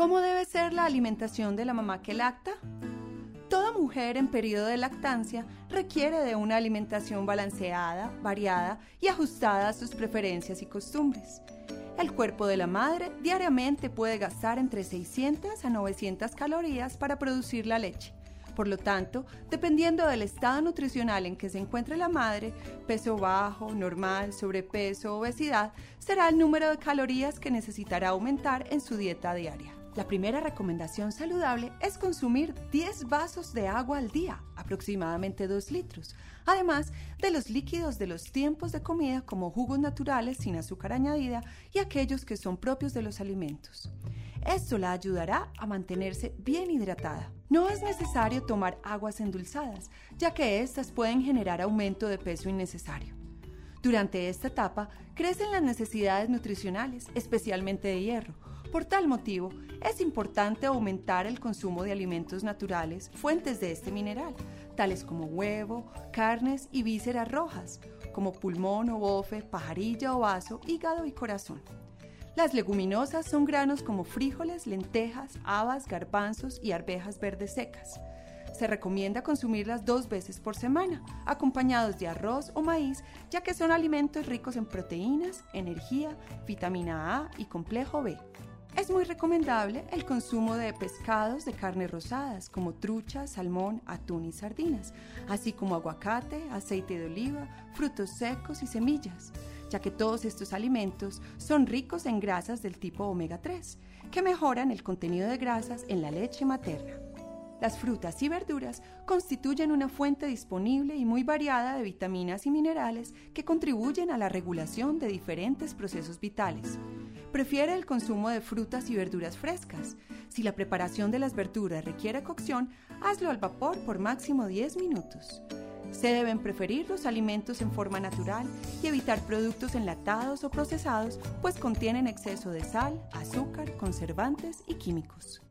¿Cómo debe ser la alimentación de la mamá que lacta? Toda mujer en periodo de lactancia requiere de una alimentación balanceada, variada y ajustada a sus preferencias y costumbres. El cuerpo de la madre diariamente puede gastar entre 600 a 900 calorías para producir la leche. Por lo tanto, dependiendo del estado nutricional en que se encuentre la madre, peso bajo, normal, sobrepeso, obesidad, será el número de calorías que necesitará aumentar en su dieta diaria. La primera recomendación saludable es consumir 10 vasos de agua al día, aproximadamente 2 litros, además de los líquidos de los tiempos de comida como jugos naturales sin azúcar añadida y aquellos que son propios de los alimentos. Esto la ayudará a mantenerse bien hidratada. No es necesario tomar aguas endulzadas, ya que éstas pueden generar aumento de peso innecesario. Durante esta etapa crecen las necesidades nutricionales, especialmente de hierro. Por tal motivo, es importante aumentar el consumo de alimentos naturales, fuentes de este mineral, tales como huevo, carnes y vísceras rojas, como pulmón o bofe, pajarilla o vaso, hígado y corazón. Las leguminosas son granos como frijoles, lentejas, habas, garbanzos y arvejas verdes secas. Se recomienda consumirlas dos veces por semana, acompañados de arroz o maíz, ya que son alimentos ricos en proteínas, energía, vitamina A y complejo B. Es muy recomendable el consumo de pescados de carnes rosadas como trucha, salmón, atún y sardinas, así como aguacate, aceite de oliva, frutos secos y semillas, ya que todos estos alimentos son ricos en grasas del tipo omega 3, que mejoran el contenido de grasas en la leche materna. Las frutas y verduras constituyen una fuente disponible y muy variada de vitaminas y minerales que contribuyen a la regulación de diferentes procesos vitales. Prefiere el consumo de frutas y verduras frescas. Si la preparación de las verduras requiere cocción, hazlo al vapor por máximo 10 minutos. Se deben preferir los alimentos en forma natural y evitar productos enlatados o procesados, pues contienen exceso de sal, azúcar, conservantes y químicos.